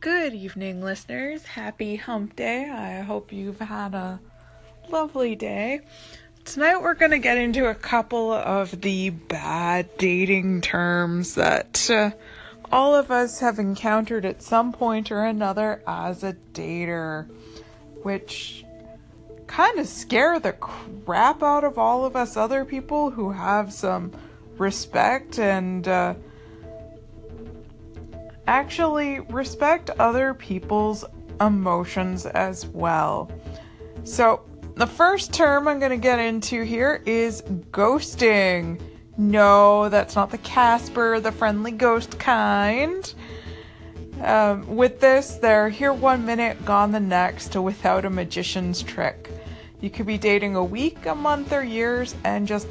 Good evening, listeners. Happy hump day. I hope you've had a lovely day. Tonight, we're going to get into a couple of the bad dating terms that uh, all of us have encountered at some point or another as a dater, which kind of scare the crap out of all of us other people who have some respect and uh, actually respect other people's emotions as well. So, the first term I'm going to get into here is ghosting. No, that's not the Casper, the friendly ghost kind. Um, with this, they're here one minute, gone the next, without a magician's trick. You could be dating a week, a month, or years, and just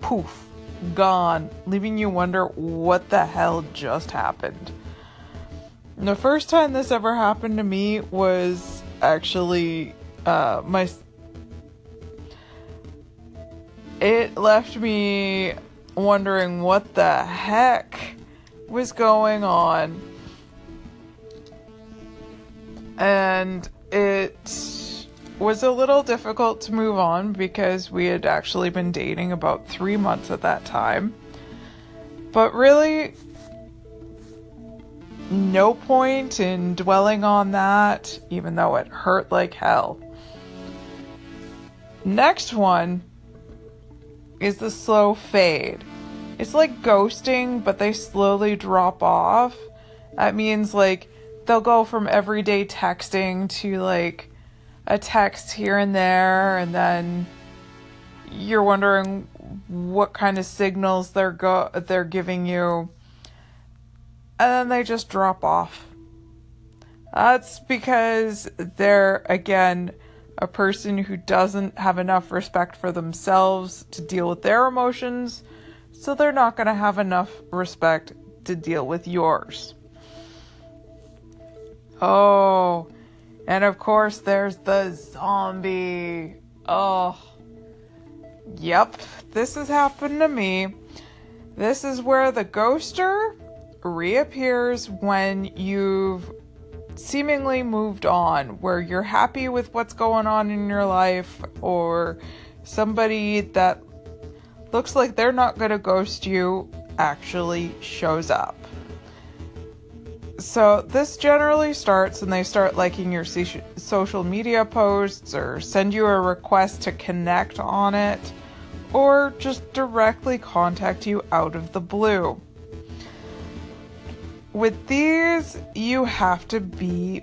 poof, gone, leaving you wonder what the hell just happened. The first time this ever happened to me was actually uh, my. It left me wondering what the heck was going on. And it was a little difficult to move on because we had actually been dating about three months at that time. But really, no point in dwelling on that, even though it hurt like hell. Next one is the slow fade. It's like ghosting, but they slowly drop off. That means like they'll go from everyday texting to like a text here and there, and then you're wondering what kind of signals they're go they're giving you, and then they just drop off. That's because they're again a person who doesn't have enough respect for themselves to deal with their emotions, so they're not going to have enough respect to deal with yours. Oh, and of course, there's the zombie. Oh. Yep, this has happened to me. This is where the ghoster reappears when you've seemingly moved on, where you're happy with what's going on in your life, or somebody that looks like they're not going to ghost you actually shows up. So this generally starts and they start liking your social media posts or send you a request to connect on it or just directly contact you out of the blue. With these, you have to be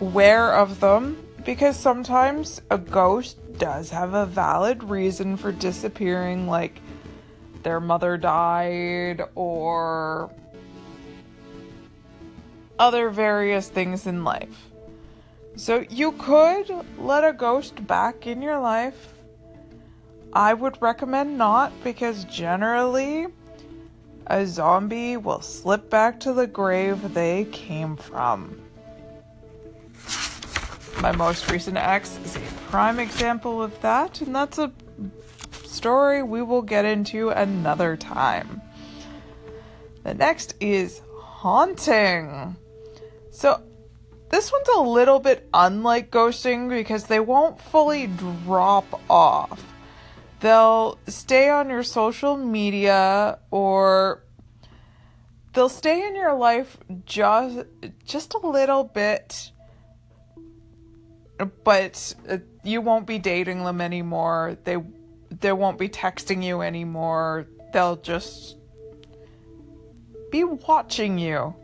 aware of them because sometimes a ghost does have a valid reason for disappearing, like their mother died or other various things in life. So you could let a ghost back in your life. I would recommend not because generally a zombie will slip back to the grave they came from. My most recent ex is a prime example of that, and that's a story we will get into another time. The next is haunting. So this one's a little bit unlike ghosting because they won't fully drop off. They'll stay on your social media or they'll stay in your life just just a little bit but uh, you won't be dating them anymore. They they won't be texting you anymore. They'll just be watching you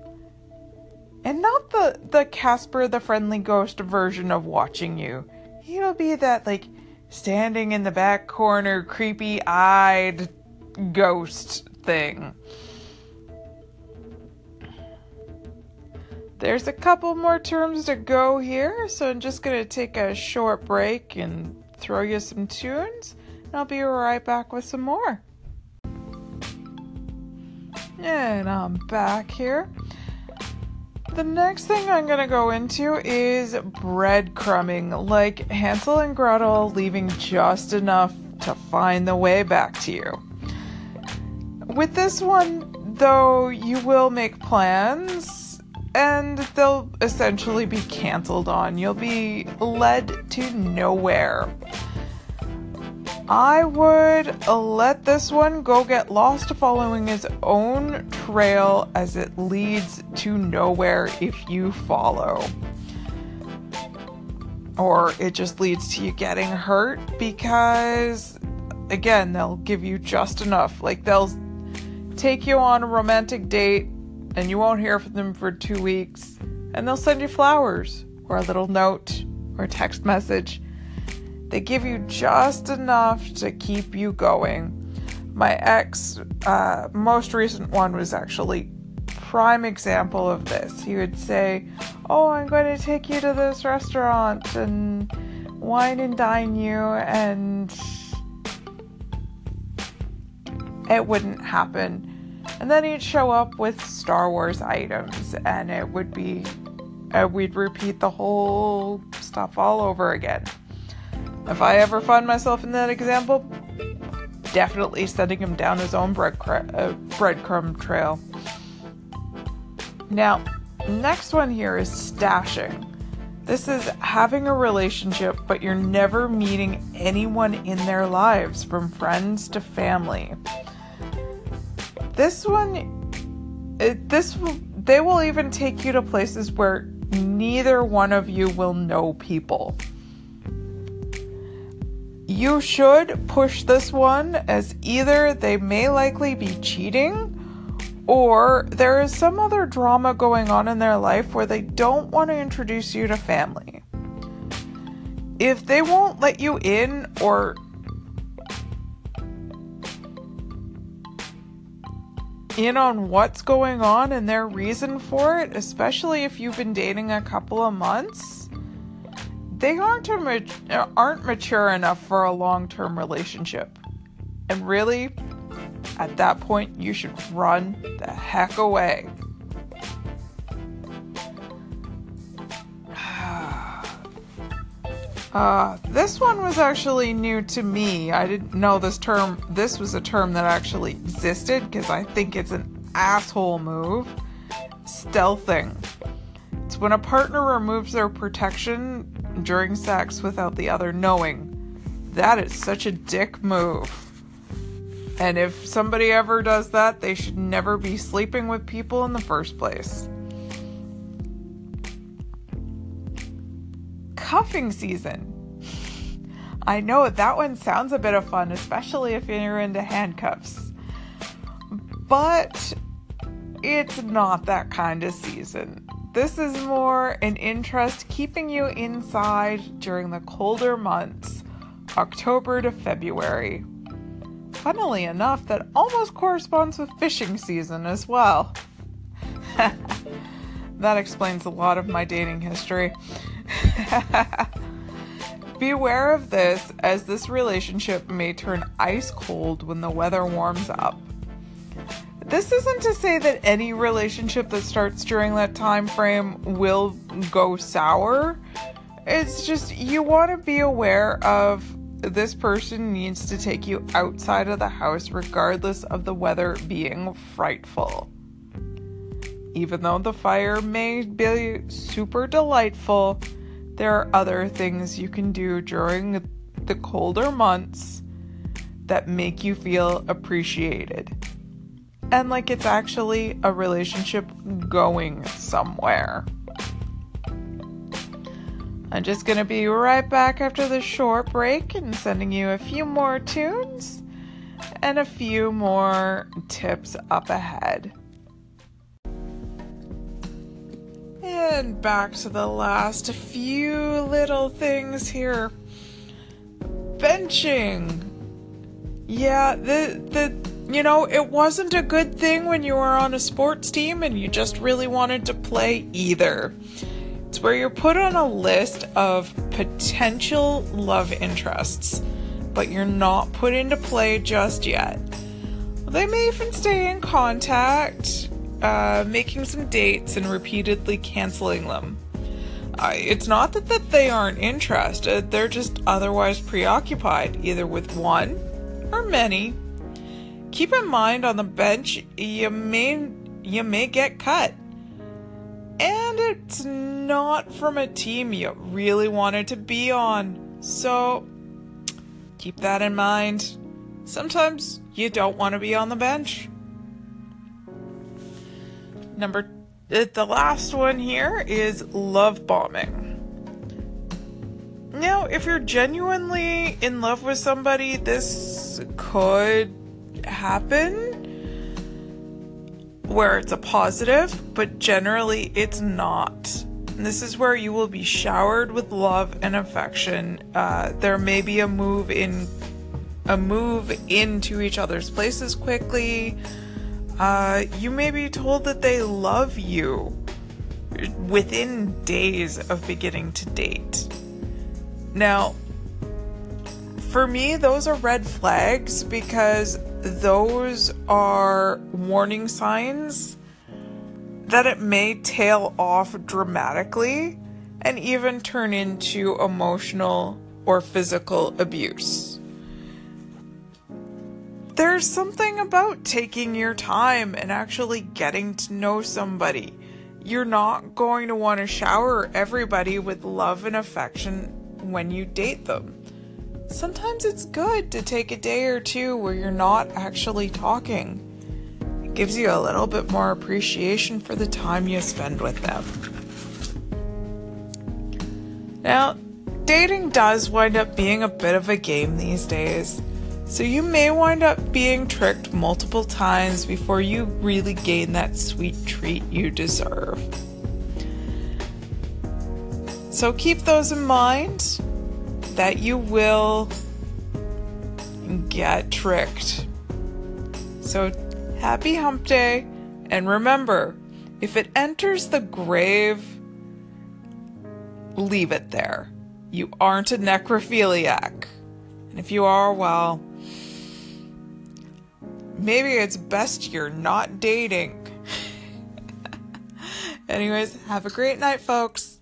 and not the the Casper the friendly ghost version of watching you. He'll be that like standing in the back corner, creepy eyed ghost thing. There's a couple more terms to go here, so I'm just gonna take a short break and throw you some tunes, and I'll be right back with some more. And I'm back here. The next thing I'm to go into is breadcrumbing, like Hansel and Gretel leaving just enough to find the way back to you. With this one, though, you will make plans and they'll essentially be canceled on. You'll be led to nowhere. I would let this one go get lost following his own trail as it leads to nowhere if you follow. Or it just leads to you getting hurt because, again, they'll give you just enough. Like, they'll take you on a romantic date and you won't hear from them for two weeks, and they'll send you flowers or a little note or text message they give you just enough to keep you going. My ex, uh, most recent one was actually prime example of this. He would say, "Oh, I'm going to take you to this restaurant and wine and dine you," and it wouldn't happen. And then he'd show up with Star Wars items, and it would be, uh, we'd repeat the whole stuff all over again. If I ever find myself in that example, definitely setting him down his own uh, breadcrumb trail. Now, next one here is stashing. This is having a relationship, but you're never meeting anyone in their lives, from friends to family. This one, it, this they will even take you to places where neither one of you will know people. You should push this one as either they may likely be cheating or there is some other drama going on in their life where they don't want to introduce you to family. If they won't let you in or in on what's going on and their reason for it, especially if you've been dating a couple of months, they aren't aren't mature enough for a long-term relationship. And really, at that point, you should run the heck away. Uh, this one was actually new to me. I didn't know this term. This was a term that actually existed because I think it's an asshole move. Stealthing. It's when a partner removes their protection during sex without the other knowing. That is such a dick move. And if somebody ever does that, they should never be sleeping with people in the first place. Cuffing season. I know that one sounds a bit of fun, especially if you're into handcuffs. But it's not that kind of season. This is more an interest keeping you inside during the colder months, October to February. Funnily enough, that almost corresponds with fishing season as well. that explains a lot of my dating history. Beware of this, as this relationship may turn ice cold when the weather warms up. This isn't to say that any relationship that starts during that time frame will go sour. It's just you want to be aware of this person needs to take you outside of the house regardless of the weather being frightful. Even though the fire may be super delightful, there are other things you can do during the colder months that make you feel appreciated and like it's actually a relationship going somewhere. I'm just to be right back after this short break and sending you a few more tunes and a few more tips up ahead. And back to the last few little things here. Benching. Yeah, the the you know, it wasn't a good thing when you were on a sports team and you just really wanted to play either. It's where you're put on a list of potential love interests, but you're not put into play just yet. They may even stay in contact, uh, making some dates and repeatedly canceling them. Uh, it's not that, that they aren't interested, they're just otherwise preoccupied, either with one or many Keep in mind on the bench you may you may get cut. And it's not from a team you really wanted to be on. So keep that in mind. Sometimes you don't want to be on the bench. Number the last one here is love bombing. Now, if you're genuinely in love with somebody, this could happen where it's a positive, but generally it's not. And this is where you will be showered with love and affection. Uh, there may be a move in a move into each other's places quickly. Uh, you may be told that they love you within days of beginning to date. Now, for me, those are red flags because those are warning signs that it may tail off dramatically and even turn into emotional or physical abuse. There's something about taking your time and actually getting to know somebody. You're not going to want to shower everybody with love and affection when you date them. Sometimes it's good to take a day or two where you're not actually talking. It gives you a little bit more appreciation for the time you spend with them. Now, dating does wind up being a bit of a game these days. So you may wind up being tricked multiple times before you really gain that sweet treat you deserve. So keep those in mind that you will get tricked. So happy hump day, and remember if it enters the grave, leave it there. You aren't a necrophiliac. And if you are, well, maybe it's best you're not dating. Anyways, have a great night, folks.